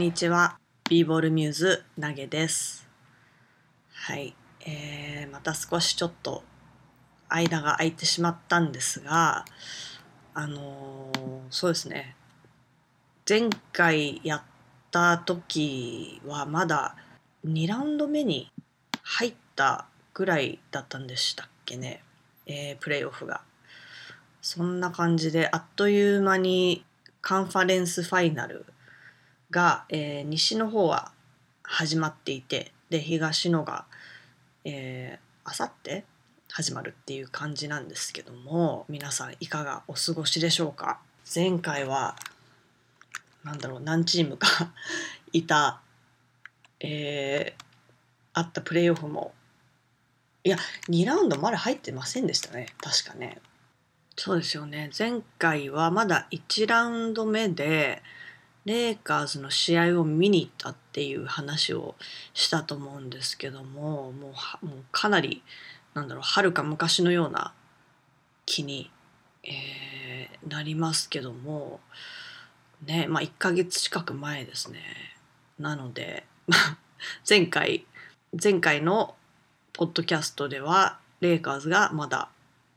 にちは。ビーボールミューズ投げです。はい、えー、また少しちょっと間が空いてしまったんですが、あのーそうですね。前回やった時はまだ2ラウンド目に入ったぐらいだったんでしたっけね、えープレーオフが。そんな感じであっという間にカンファレンスファイナルが、えー西の方は始まっていてで東のが、あさって始まるっていう感じなんですけども皆さんいかがお過ごしでしょうか？前回はなんだろう何チームか いた、えーあったプレーオフもいや2ラウンドまだ入ってませんでしたね。確かね。そうですよね。前回はまだ1ラウンド目でレイカーズの試合を見に行ったっていう話をしたと思うんですけどももうもうかなりなんだろうはるか昔のような気に、えーなりますけどもねまあ1ヶ月近く前ですね。なので 前回前回のポッドキャストではレイカーズがまだ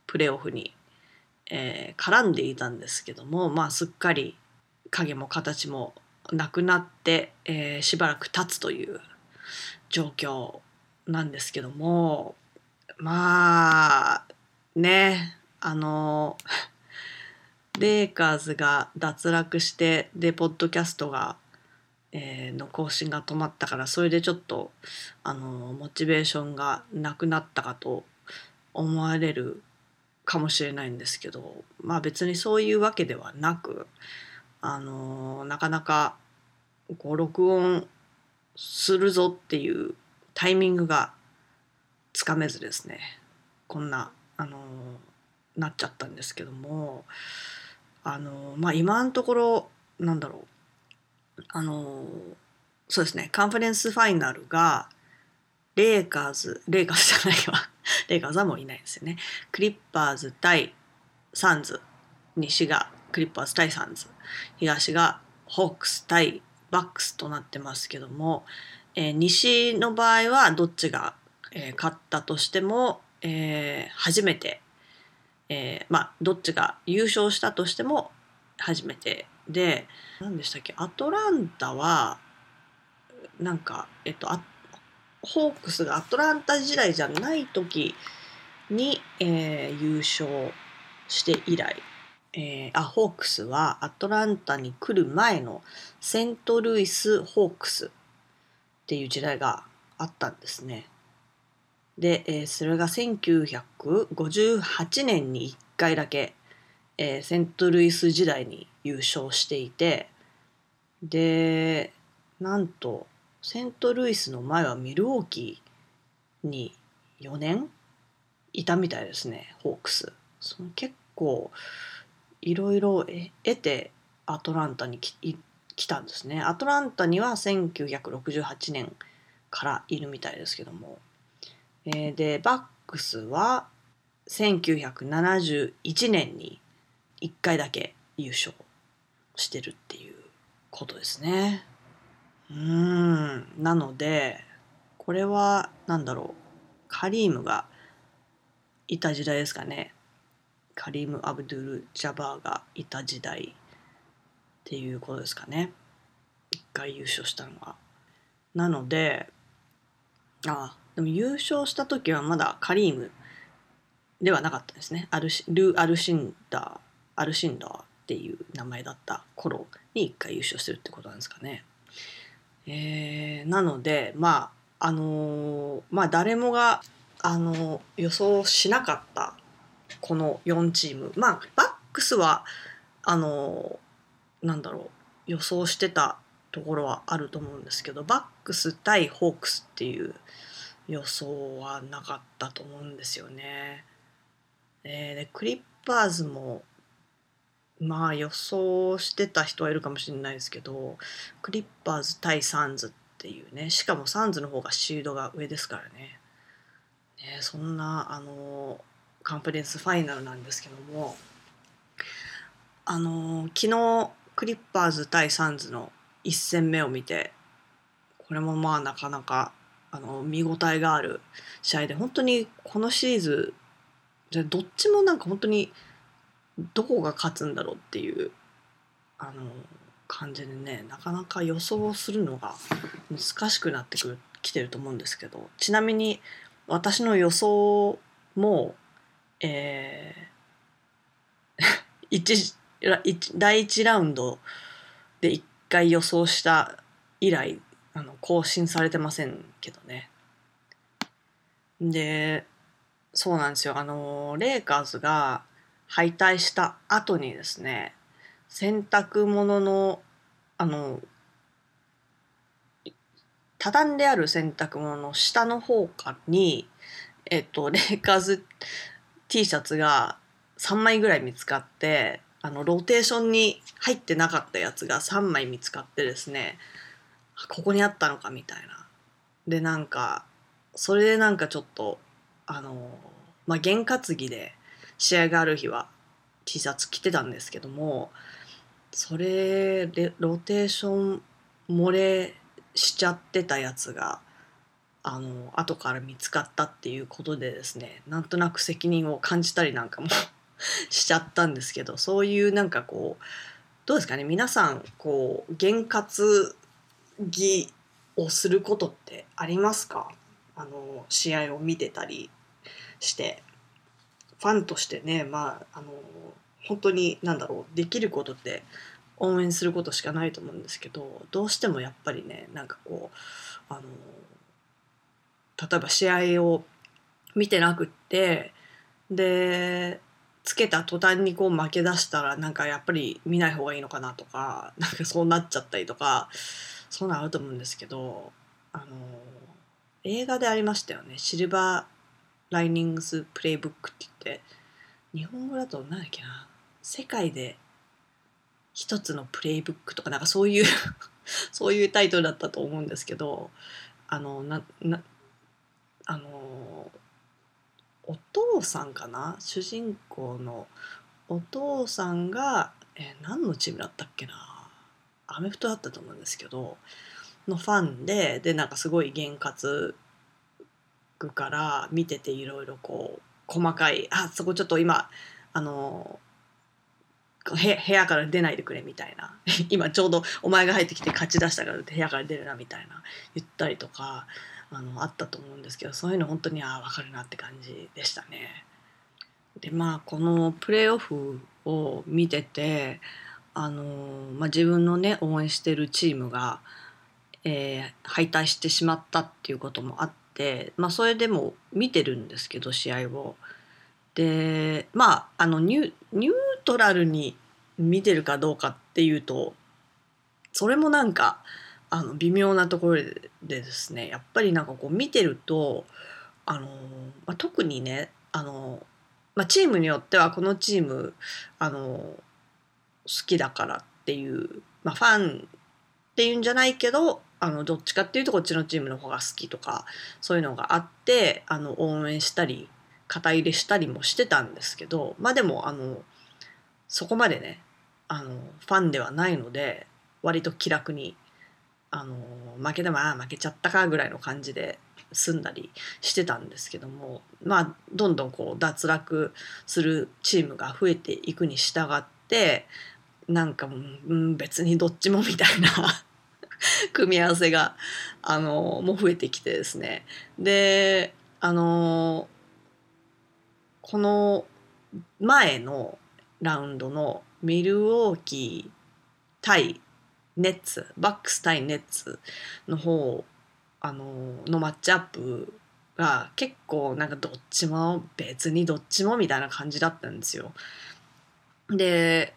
プレーオフに、えー絡んでいたんですけどもまあすっかり影も形もなくなって、えーしばらく経つという状況なんですけどもまあねあのレイカーズが脱落してでポッドキャストが、えーの更新が止まったからそれでちょっとあのモチベーションがなくなったかと思われるかもしれないんですけどまあ別にそういうわけではなくあのなかなかこう録音するぞっていうタイミングがつかめずですね。こんなあのなっちゃったんですけども。あのまあ今のところなんだろう。あのそうですね。カンファレンスファイナルがレイカーズレイカーズじゃないわ。レイカーズはもういないですよね。クリッパーズ対サンズ西がクリッパーズ対サンズ。東がホークス対バックスとなってますけども、えー西の場合はどっちが、えー勝ったとしても、えー初めて、えーまあどっちが優勝したとしても初めて。で何でしたっけ？アトランタはなんかえっとあホークスがアトランタ時代じゃない時に、えー優勝して以来。えーあホークスはアトランタに来る前のセントルイス・ホークスっていう時代があったんですね。で、えーそれが1958年に1回だけ、えーセントルイス時代に優勝していてでなんとセントルイスの前はミルウォーキーに4年いたみたいですねホークス。その結構いろいろ得てアトランタに来たんですね。アトランタには1968年からいるみたいですけども。えーでバックスは1971年に1回だけ優勝してるっていうことですね。うんなのでこれは何だろうカリームがいた時代ですかね。カリーム・アブドゥル・ジャバーがいた時代っていうことですかね。一回優勝したのは。なのであでも優勝した時はまだカリームではなかったですね。アルシル・アルシンダーアルシンダーっていう名前だった頃に一回優勝してるってことなんですかね。えーなのでまああのーまあ誰もがあの予想しなかったこの4チームまあバックスはあのなんだろう予想してたところはあると思うんですけどバックス対ホークスっていう予想はなかったと思うんですよね。えーでクリッパーズもまあ予想してた人はいるかもしれないですけどクリッパーズ対サンズっていうねしかもサンズの方がシードが上ですからね。ねそんなあのカンファレンスファイナルなんですけどもあの昨日クリッパーズ対サンズの1戦目を見てこれもまあなかなかあの見応えがある試合で本当にこのシリーズでどっちもなんか本当にどこが勝つんだろうっていうあの感じでねなかなか予想するのが難しくなってくるきてると思うんですけどちなみに私の予想も、えー、第1ラウンドで1回予想した以来あの更新されてませんけどね。でそうなんですよあのレイカーズが敗退した後にですね洗濯物のあの畳んである洗濯物の下の方かにえっとレイカーズ T シャツが3枚ぐらい見つかってあのローテーションに入ってなかったやつが3枚見つかってですねここにあったのかみたいな。でなんかそれでなんかちょっとあのまあ験担ぎで試合がある日は T シャツ着てたんですけどもそれでローテーション漏れしちゃってたやつがあの後から見つかったっていうことでですねなんとなく責任を感じたりなんかも しちゃったんですけどそういうなんかこうどうですかね皆さんこう験担ぎをすることってありますか？あの試合を見てたりして。ファンとしてねまああの本当に何だろうできることって応援することしかないと思うんですけどどうしてもやっぱりねなんかこうあの例えば試合を見てなくってでつけた途端にこう負け出したらなんかやっぱり見ない方がいいのかなとか なんかそうなっちゃったりとかそういうのあると思うんですけどあの映画でありましたよね。シルバー・ライニングス・プレイブックって言って日本語だと何だっけな世界で一つのプレイブックとかなんかそういう そういうタイトルだったと思うんですけどあのななあのお父さんかな？主人公のお父さんがえ何のチームだったっけな？アメフトだったと思うんですけどのファンででなんかすごい験担ぐから見てていろいろこう細かいあそこちょっと今あの部屋から出ないでくれみたいな。今ちょうどお前が入ってきて勝ち出したから部屋から出るなみたいな言ったりとかあのあったと思うんですけどそういうの本当にああ分かるなって感じでしたね。でまあこのプレーオフを見ててあの、まあ、自分のね応援してるチームが、えー、敗退してしまったっていうこともあって、まあ、それでも見てるんですけど試合を。でまああのニュニュートラルに見てるかどうかっていうとそれもなんかあの微妙なところでですねやっぱりなんかこう見てるとあの、まあ、特にねあの、まあ、チームによってはこのチームあの好きだからっていう、まあ、ファンっていうんじゃないけどあのどっちかっていうとこっちのチームの方が好きとかそういうのがあってあの応援したり肩入れしたりもしてたんですけどまあでもあのそこまでねあのファンではないので割と気楽にあの負けてもああ負けちゃったかぐらいの感じで済んだりしてたんですけどもまあどんどんこう脱落するチームが増えていくに従ってなんか、う、別にどっちもみたいな 組み合わせがあのもう増えてきてですね。であのこの前のラウンドのミルウォーキー対ネッツバックス対ネッツの方あののマッチアップが結構なんかどっちも別にどっちもみたいな感じだったんですよ。で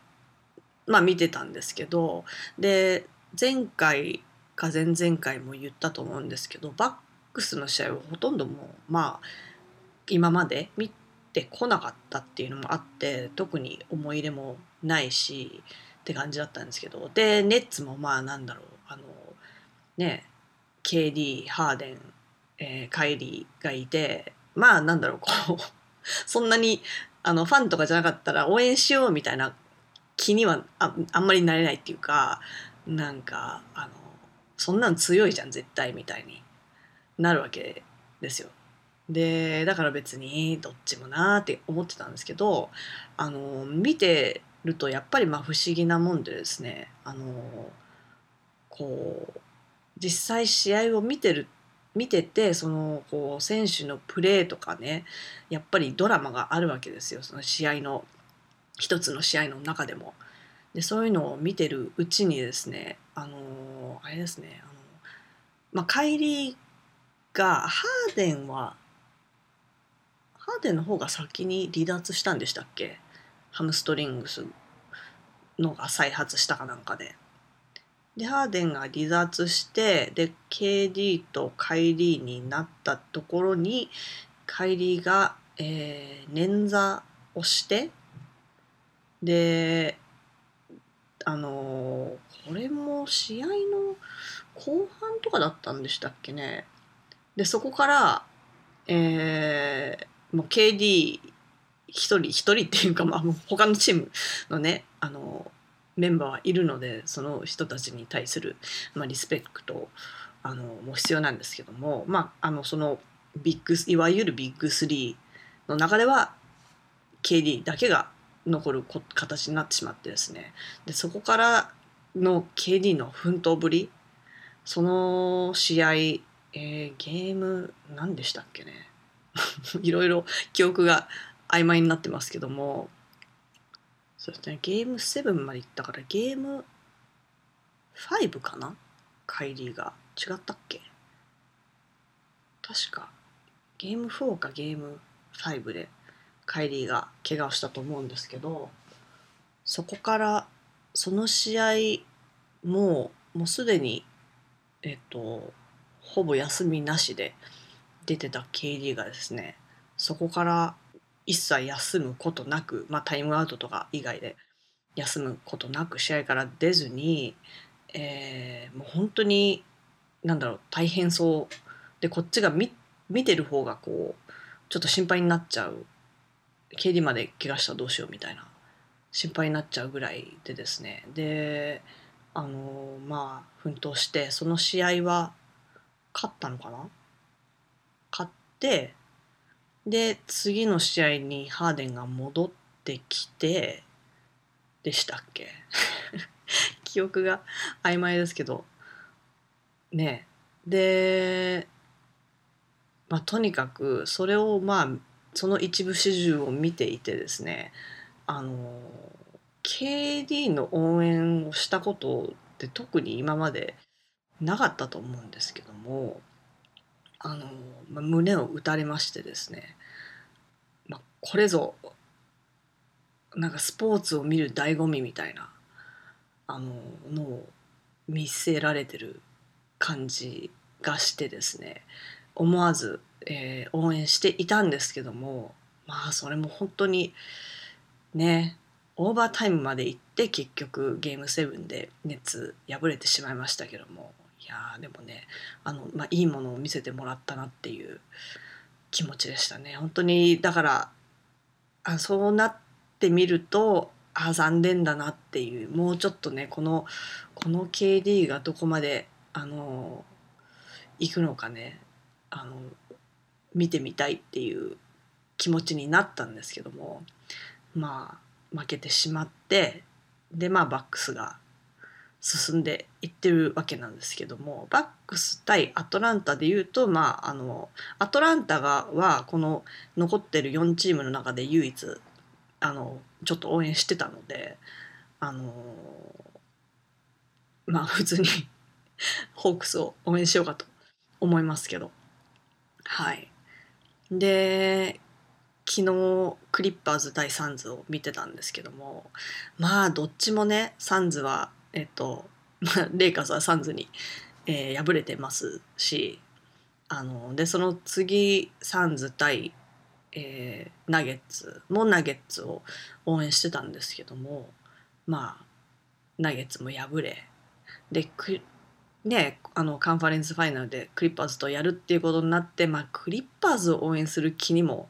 まあ見てたんですけどで前回か前々回も言ったと思うんですけどバックスの試合をほとんどもうまあ今まで見てこなかったっていうのもあって特に思い入れもないしって感じだったんですけどでネッツもまあなんだろうあのね KD ハーデン、えー、カイリーがいてまあなんだろうこう そんなにあのファンとかじゃなかったら応援しようみたいな気にはああんまりなれないっていうかなんかあのそんなん強いじゃん絶対みたいになるわけですよ。でだから別にどっちもなーって思ってたんですけどあの見てるとやっぱりまあ不思議なもんでですねあのこう実際試合を見てる見ててそのこう選手のプレーとかねやっぱりドラマがあるわけですよその試合の一つの試合の中でも。でそういうのを見てるうちにですねあのあれですねあの、まあ、カイリーがハーデンはハーデンの方が先に離脱したんでしたっけ？ハムストリングスのが再発したかなんかで。でハーデンが離脱してで KD とカイリーになったところにカイリーが、えー、捻挫をしてであのこれも試合の後半とかだったんでしたっけねでそこからえー、もう KD 一人一人っていうか、まあ、他のチームのねあのメンバーはいるのでその人たちに対する、まあ、リスペクトあのも必要なんですけども、まあ、あのそのビッグいわゆるビッグ3の中では KD だけが残る形になってしまってですね。でそこからの KD の奮闘ぶりその試合、えー、ゲーム何でしたっけね。いろいろ記憶が曖昧になってますけども。そうですね。ゲーム7までいったからゲーム5かな？カイリーが。違ったっけ？確か。ゲーム4かゲーム5でカイリーが怪我をしたと思うんですけどそこからその試合もうもうすでにえっとほぼ休みなしで出てた KD がですねそこから一切休むことなく、まあ、タイムアウトとか以外で休むことなく試合から出ずに、えー、もう本当になんだろう大変そうでこっちが見てる方がこうちょっと心配になっちゃう KD まで怪我したらどうしようみたいな心配になっちゃうぐらいでですね。であのまあ奮闘してその試合は勝ったのかな？勝ってで次の試合にハーデンが戻ってきてでしたっけ？記憶が曖昧ですけど。ね。でまあとにかくそれをまあその一部始終を見ていてですねあの KD の応援をしたことって特に今までなかったと思うんですけどもあの、まあ、胸を打たれましてですね、これぞなんかスポーツを見る醍醐味みたいなあののを見せられてる感じがしてですね思わずえー、応援していたんですけどもまあそれも本当にねオーバータイムまで行って結局ゲーム7で熱敗れてしまいましたけどもいやでもねあの、まあ、いいものを見せてもらったなっていう気持ちでしたね。本当にだからあそうなってみるとあ残念だなっていうもうちょっとねこのこの KD がどこまであの行くのかねあの見てみたいっていう気持ちになったんですけどもまあ負けてしまってでまあバックスが進んでいってるわけなんですけどもバックス対アトランタでいうとまああのアトランタがはこの残ってる4チームの中で唯一あのちょっと応援してたのであのまあ普通に ホークスを応援しようかと思いますけど。はい。で昨日クリッパーズ対サンズを見てたんですけどもまあどっちもねサンズはえっと レイカーズはサンズに、えー、敗れてますしあのでその次サンズ対、えー、ナゲッツもナゲッツを応援してたんですけどもまあナゲッツも敗れでね、あのカンファレンスファイナルでクリッパーズとやるっていうことになって、まあ、クリッパーズを応援する気にも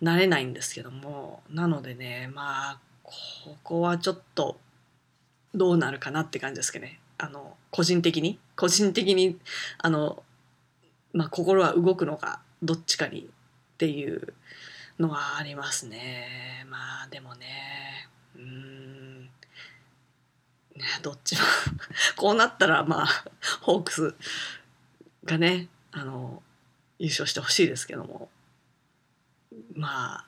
なれないんですけどもなのでねまあここはちょっとどうなるかなって感じですけどね。あの個人的に？個人的にあの、まあ、心は動くのかどっちかにっていうのはありますね。まあでもねうん。ねどっちも。こうなったらまあホークスがねあの優勝してほしいですけども。まあ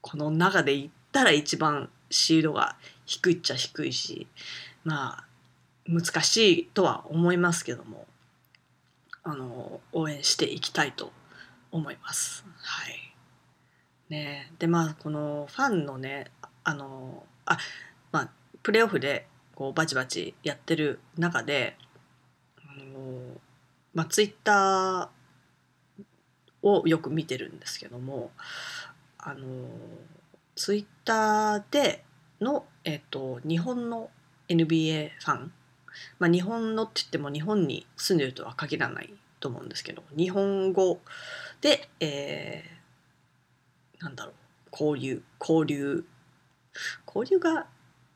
この中で言ったら一番シードが低いっちゃ低いしまあ難しいとは思いますけどもあの応援していきたいと思います。はいね、でまあこのファンのねあのあまあプレーオフでこうバチバチやってる中であの、まあ、ツイッターをよく見てるんですけどもあのツイッターでの、えっと、日本の NBA ファン、まあ、日本のって言っても日本に住んでるとは限らないと思うんですけど日本語で、えー、なんだろう交流交流交流が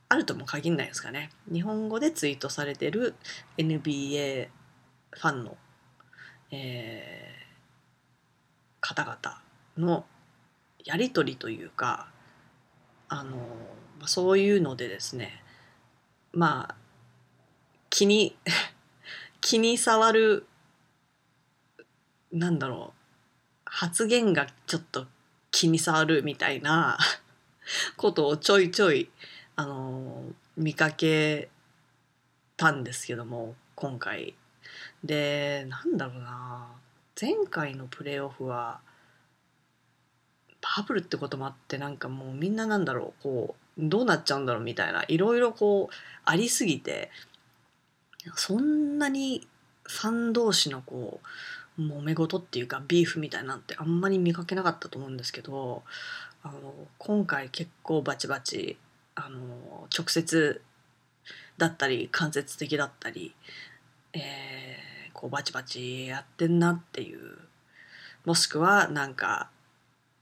あるとも限らないですかね。日本語でツイートされてる NBA ファンの、えー、方々のやり取りというかあのそういうのでですねまあ気に 気に障るなんだろう発言がちょっと気に障るみたいな ことをちょいちょいあの見かけたんですけども今回。でなんだろうな前回のプレーオフはバブルってこともあってなんかもうみんななんだろうこうどうなっちゃうんだろうみたいないろいろこうありすぎてそんなにファン同士のこう揉め事っていうかビーフみたいなんてあんまり見かけなかったと思うんですけどあの今回結構バチバチあの直接だったり間接的だったり、えー、こうバチバチやってんなっていうもしくはなんか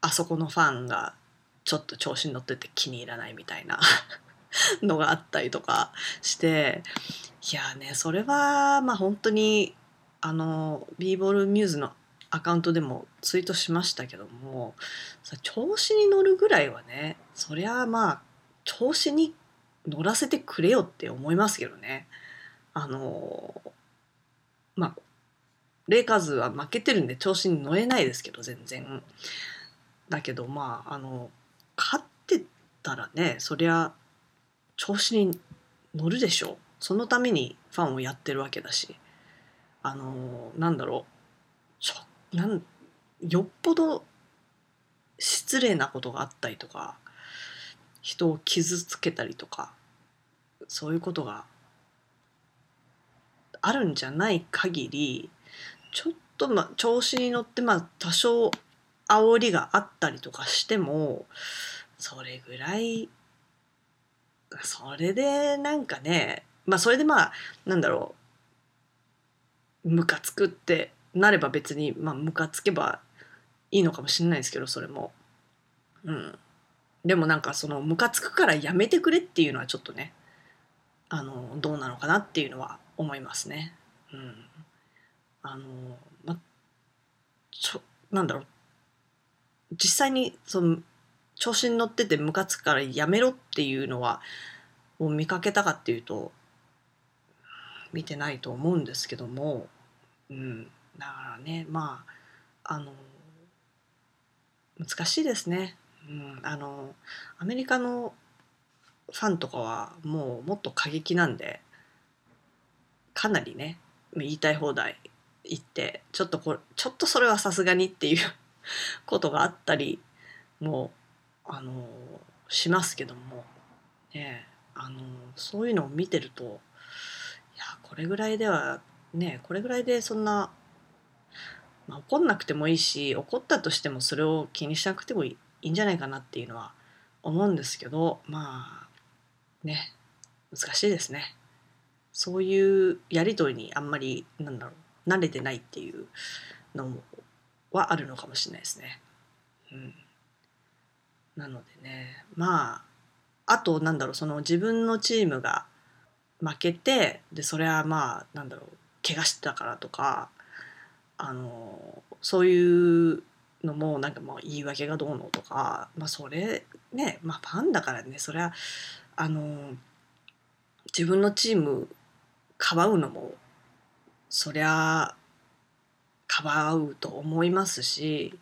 あそこのファンがちょっと調子に乗ってて気に入らないみたいな のがあったりとかしていやねそれはまあ本当にあの b ボールミューズのアカウントでもツイートしましたけども調子に乗るぐらいはねそりゃまあ調子に乗らせてくれよって思いますけどね。あのまあレイカーズは負けてるんで調子に乗れないですけど全然。だけどまああの勝ってたらねそりゃ調子に乗るでしょ。うそのためにファンをやってるわけだし。あのなんだろう。ちょなんよっぽど失礼なことがあったりとか人を傷つけたりとかそういうことがあるんじゃない限りちょっとま調子に乗ってまあ多少煽りがあったりとかしてもそれぐらいそれでなんかねまあそれでまあなんだろうムカつくってなれば別にまあムカつけばいいのかもしれないですけどそれも。うん。でもなんかそのムカつくからやめてくれっていうのはちょっとねあのどうなのかなっていうのは思いますね。うん。あのまちょなんだろう。実際にその調子に乗っててムカつくからやめろっていうのはを見かけたかっていうと見てないと思うんですけども、うん、だからねまああの難しいですね、うん、あのアメリカのファンとかはもうもっと過激なんでかなりね言いたい放題言ってちょっとこれちょっとそれはさすがにっていうことがあったりもあのしますけどもねあのそういうのを見てるといやこれぐらいではねこれぐらいでそんな、まあ、怒んなくてもいいし怒ったとしてもそれを気にしなくてもいいんじゃないかなっていうのは思うんですけどまあね難しいですね。そういうやり取りにあんまりなんだろう慣れてないっていうのもはあるのかもしれないですね。うん、なのでねまああとなんだろうその自分のチームが負けてでそれはまあなんだろう怪我してたからとかあのそういうのもなんかもう言い訳がどうのとかまあそれねまあファンだからねそれはあの自分のチームかばうのもそりゃかばうと思いますし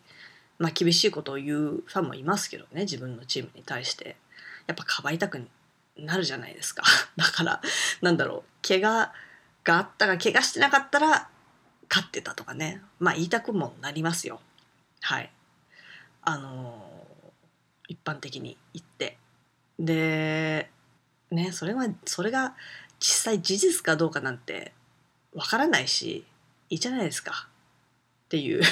まあ厳しいことを言うファンもいますけどね自分のチームに対して。やっぱかばいたくなるじゃないですか。だからなんだろう怪我があったが怪我してなかったら勝ってたとかね。まあ言いたくもなりますよ。はい。あの、一般的に言って。でねそれはそれが実際事実かどうかなんてわからないしいいじゃないですか。っていう っ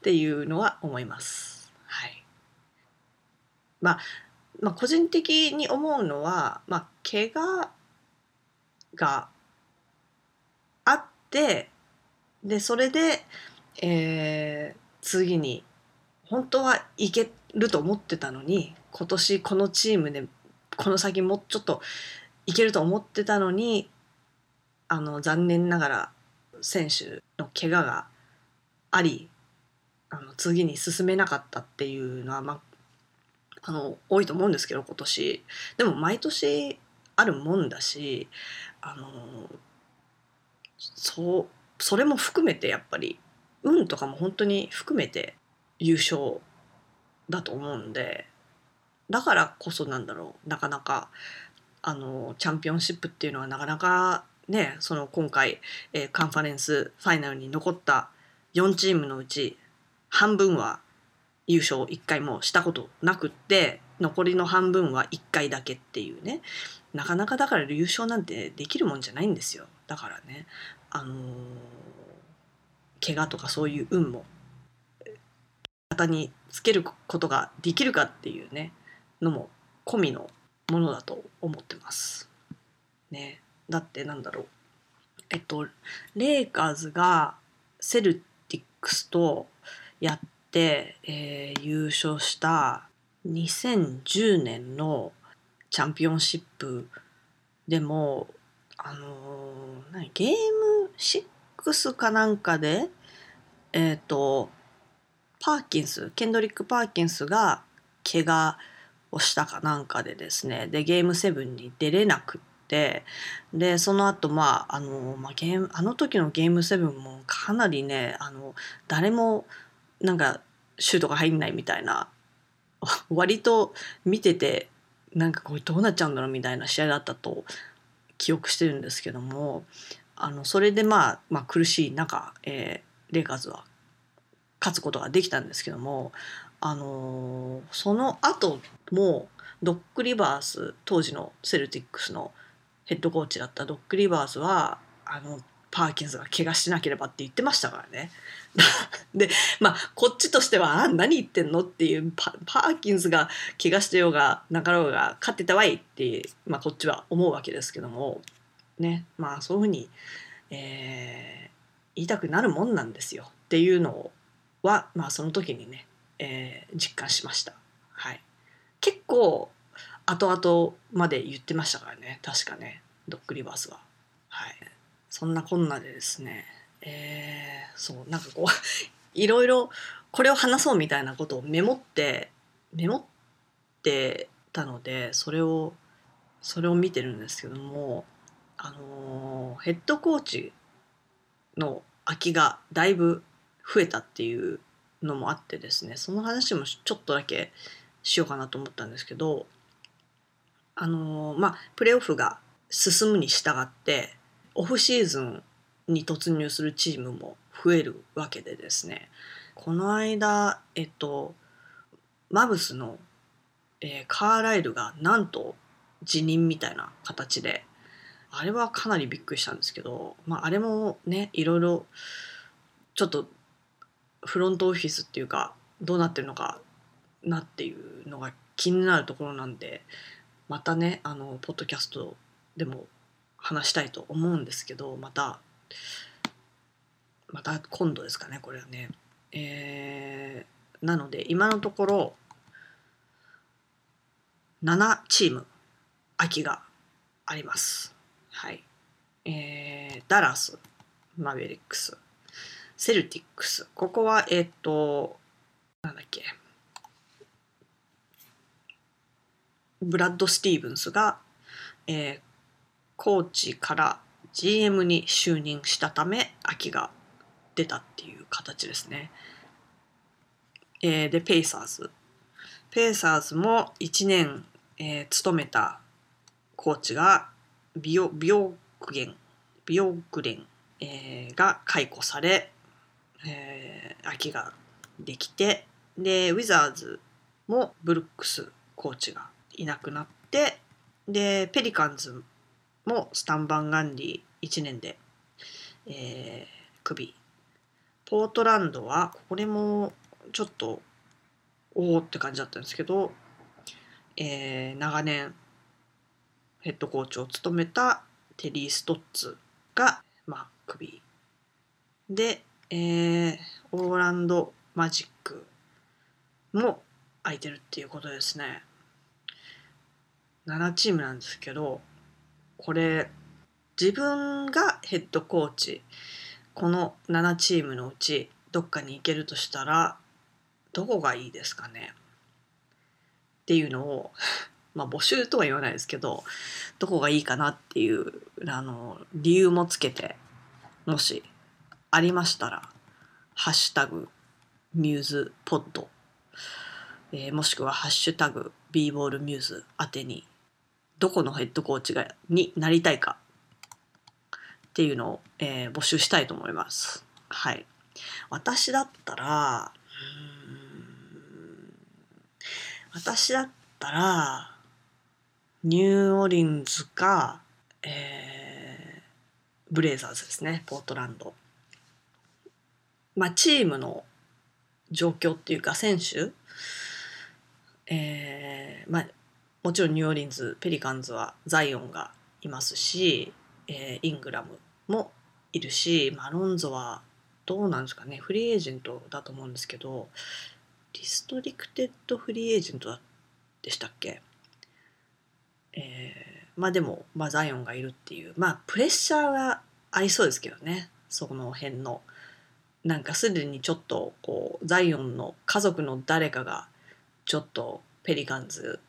ていうのは思います。はい。まあまあ、個人的に思うのは、まあ、怪我があってでそれで、えー、次に本当はいけると思ってたのに今年このチームでこの先もうちょっといけると思ってたのにあの残念ながら選手の怪我がありあの次に進めなかったっていうのは、まあ、の多いと思うんですけど今年。でも毎年あるもんだしあのそうそれも含めてやっぱり運とかも本当に含めて優勝だと思うんでだからこそなんだろうなかなかあのチャンピオンシップっていうのはなかなかねその今回、えー、カンファレンスファイナルに残った4チームのうち半分は優勝1回もしたことなくって残りの半分は1回だけっていうね。なかなかだから優勝なんてできるもんじゃないんですよ。だからね。あのー、怪我とかそういう運も方につけることができるかっていうねのも込みのものだと思ってます。ね、だってなんだろう。えっとレイカーズがセルとやっ、えー、優勝した2010年のチャンピオンシップでもあのー、ゲーム6かなんかでえ、ー、とパーキンスケンドリック・パーキンスが怪我をしたかなんかでですね。でゲーム7に出れなくてでその後まああの、まあ、ゲームあの時のゲーム7もかなりねあの誰もなんかシュートが入んないみたいな 割と見ててなんかこれどうなっちゃうんだろうみたいな試合だったと記憶してるんですけどもあのそれで、まあ、まあ苦しい中、えー、レイカーズは勝つことができたんですけども、あのー、その後もドック・リバース当時のセルティックスのヘッドコーチだったドック・リバースはあのパーキンスが怪我しなければって言ってましたからね。でまあこっちとしては「あ何言ってんの?」っていうパーキンスが怪我してようがなかろうが勝ってたわいって、まあ、こっちは思うわけですけどもねまあそういうふうに、えー、言いたくなるもんなんですよっていうのはまあその時にね、えー、実感しました。はい、結構後々まで言ってましたからね。確かね。ドッグリバースは。はい、そんなこんなでですね。えー、そう。なんかこう いろいろこれを話そうみたいなことをメモってメモってたのでそれをそれを見てるんですけどもあのヘッドコーチの空きがだいぶ増えたっていうのもあってですね。その話もちょっとだけしようかなと思ったんですけどあのまあプレーオフが進むに従ってオフシーズンに突入するチームも増えるわけでですね。この間えっとマブスの、えー、カーライルがなんと辞任みたいな形であれはかなりびっくりしたんですけど、まあ、あれもねいろいろちょっとフロントオフィスっていうかどうなってるのかなっていうのが気になるところなんでまたねあのポッドキャストでも話したいと思うんですけどまたまた今度ですかねこれはね。えー、なので今のところ7チーム空きがあります。はい。えー、ダラス、マーベリックス、セルティックス。ここは、えっ、と、なんだっけ。ブラッド・スティーブンスが、えーコーチから GM に就任したため空きが出たっていう形ですね。えーでペイサーズペイサーズも1年、えー務めたコーチがビオビオグゲンビオグレン、えーが解雇され、えー空きができてでウィザーズもブルックスコーチがいなくなってでペリカンズもスタン・バン・ガンディ1年で、えー、クビ。ポートランドはこれもちょっとおおって感じだったんですけど、えー長年ヘッドコーチを務めたテリー・ストッツが、まあ、クビ。で、えーオーランド・マジックも空いてるっていうことですね。7チームなんですけどこれ自分がヘッドコーチこの7チームのうちどっかに行けるとしたらどこがいいですかね？っていうのを まあ募集とは言わないですけどどこがいいかなっていうあの理由もつけてもしありましたら「ハッシュタグミューズポッド」えーもしくは「ハッシュタグ b ボールミューズ」宛てにどこのヘッドコーチがになりたいかっていうのを、えー募集したいと思います。はい。私だったら、私だったら、ニューオリンズか、えーブレイザーズですね、ポートランド。まあ、チームの状況っていうか、選手、えーまあ、もちろんニューオーリンズペリカンズはザイオンがいますし、えーイングラムもいるしマロンゾはどうなんですかねフリーエージェントだと思うんですけどリストリクテッドフリーエージェントでしたっけ？えーまあでも、まあ、ザイオンがいるっていうまあプレッシャーがありそうですけどねその辺の。なんかすでにちょっとこうザイオンの家族の誰かがちょっとペリカンズ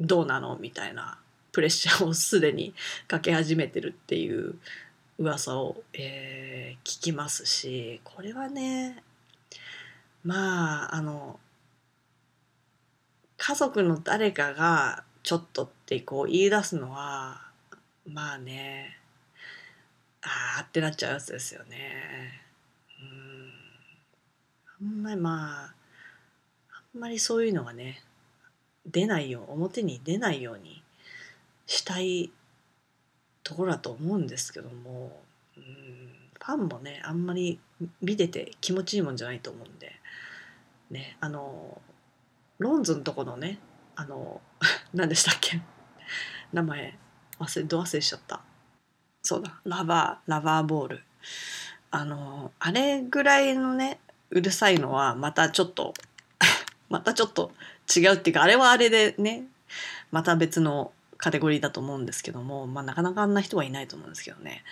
どうなの？みたいなプレッシャーをすでにかけ始めてるっていう噂を、えー聞きますしこれはねまああの家族の誰かがちょっとってこう言い出すのはまあねあーってなっちゃうやつですよね。うんあんまりまああんまりそういうのがね出ないよう表に出ないようにしたいところだと思うんですけども、うん、ファンもねあんまり見てて気持ちいいもんじゃないと思うんでねあのロンズのとこのねあの 何でしたっけ？名前忘れど忘れしちゃった。そうだラバーラバーボール。あのあれぐらいのねうるさいのはまたちょっとまたちょっと違うっていうかあれはあれでねまた別のカテゴリーだと思うんですけども、まあ、なかなかあんな人はいないと思うんですけどね。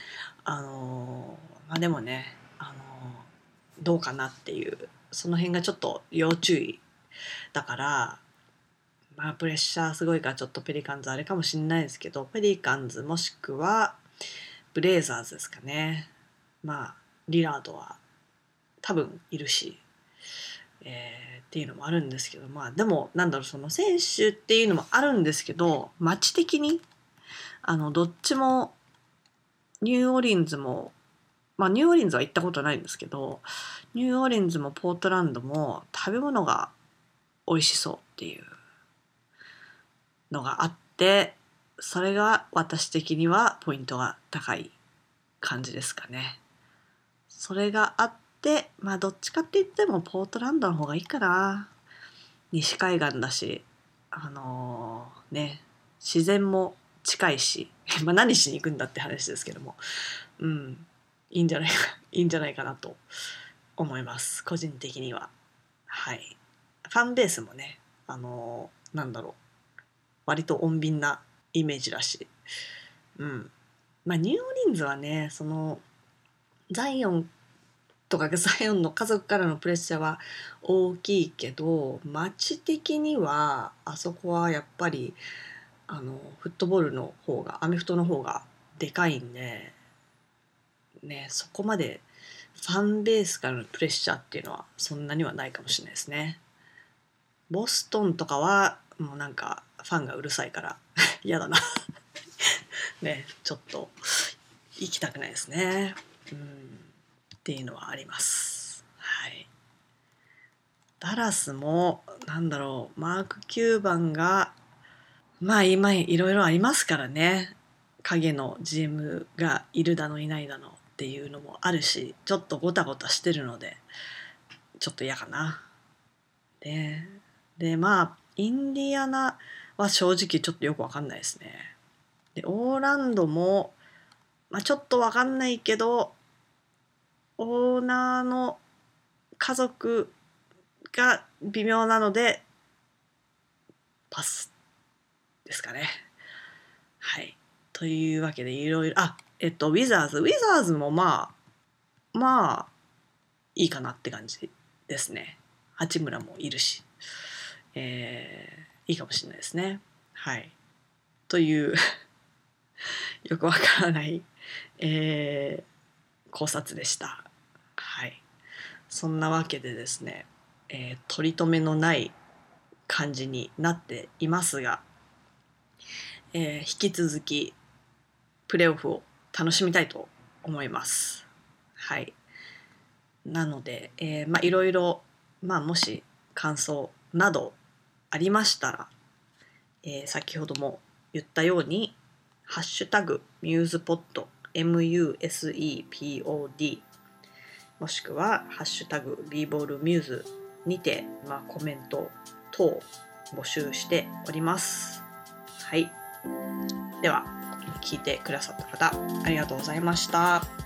あのまあでもねあのどうかなっていうその辺がちょっと要注意だからまあプレッシャーすごいからちょっとペリカンズあれかもしれないですけどペリカンズもしくはブレイザーズですかね。まあリラードは多分いるし、えーっていうのもあるんですけどまあでもなんだろうその選手っていうのもあるんですけど街的にあのどっちもニューオーリンズもまあニューオーリンズは行ったことないんですけどニューオーリンズもポートランドも食べ物が美味しそうっていうのがあってそれが私的にはポイントが高い感じですかね。それがあってまあどっちかって言ってもポートランドの方がいいかな。西海岸だしあのーね自然も近いし まあ何しに行くんだって話ですけどもうんいいんじゃないか いいんじゃないかなと思います個人的には。はい。ファンベースもねあのーなんだろう割と穏便なイメージだしうん。まあニューオーリンズはねそのザイオンとかザイオンの家族からのプレッシャーは大きいけど街的にはあそこはやっぱりあのフットボールの方がアメフトの方がでかいんでねそこまでファンベースからのプレッシャーっていうのはそんなにはないかもしれないですね。ボストンとかはもうなんかファンがうるさいから 嫌だな ねちょっと行きたくないですね。うんっていうのはあります。はい。ダラスもなんだろうマーク9番がまあ今いろいろありますからね影の GM がいるだのいないだのっていうのもあるしちょっとごたごたしてるのでちょっと嫌かな。ででまあインディアナは正直ちょっとよくわかんないですね。でオーランドも、まあ、ちょっとわかんないけどオーナーの家族が微妙なのでパスですかね。はい。というわけでいろいろあえっとウィザーズウィザーズもまあまあいいかなって感じですね。八村もいるし、えー、いいかもしれないですね。はい。という よくわからない、えー、考察でした。そんなわけでですね、えー、取り留めのない感じになっていますが、えー、引き続きプレーオフを楽しみたいと思います。はい。なので、えー、まあいろいろ、まあもし感想などありましたら、えー、先ほども言ったように、ハッシュタグミューズポッド MUSEPOD もしくはハッシュタグ b ボールミューズにて、まあ、コメント等募集しております。はい。では、聞いてくださった方、ありがとうございました。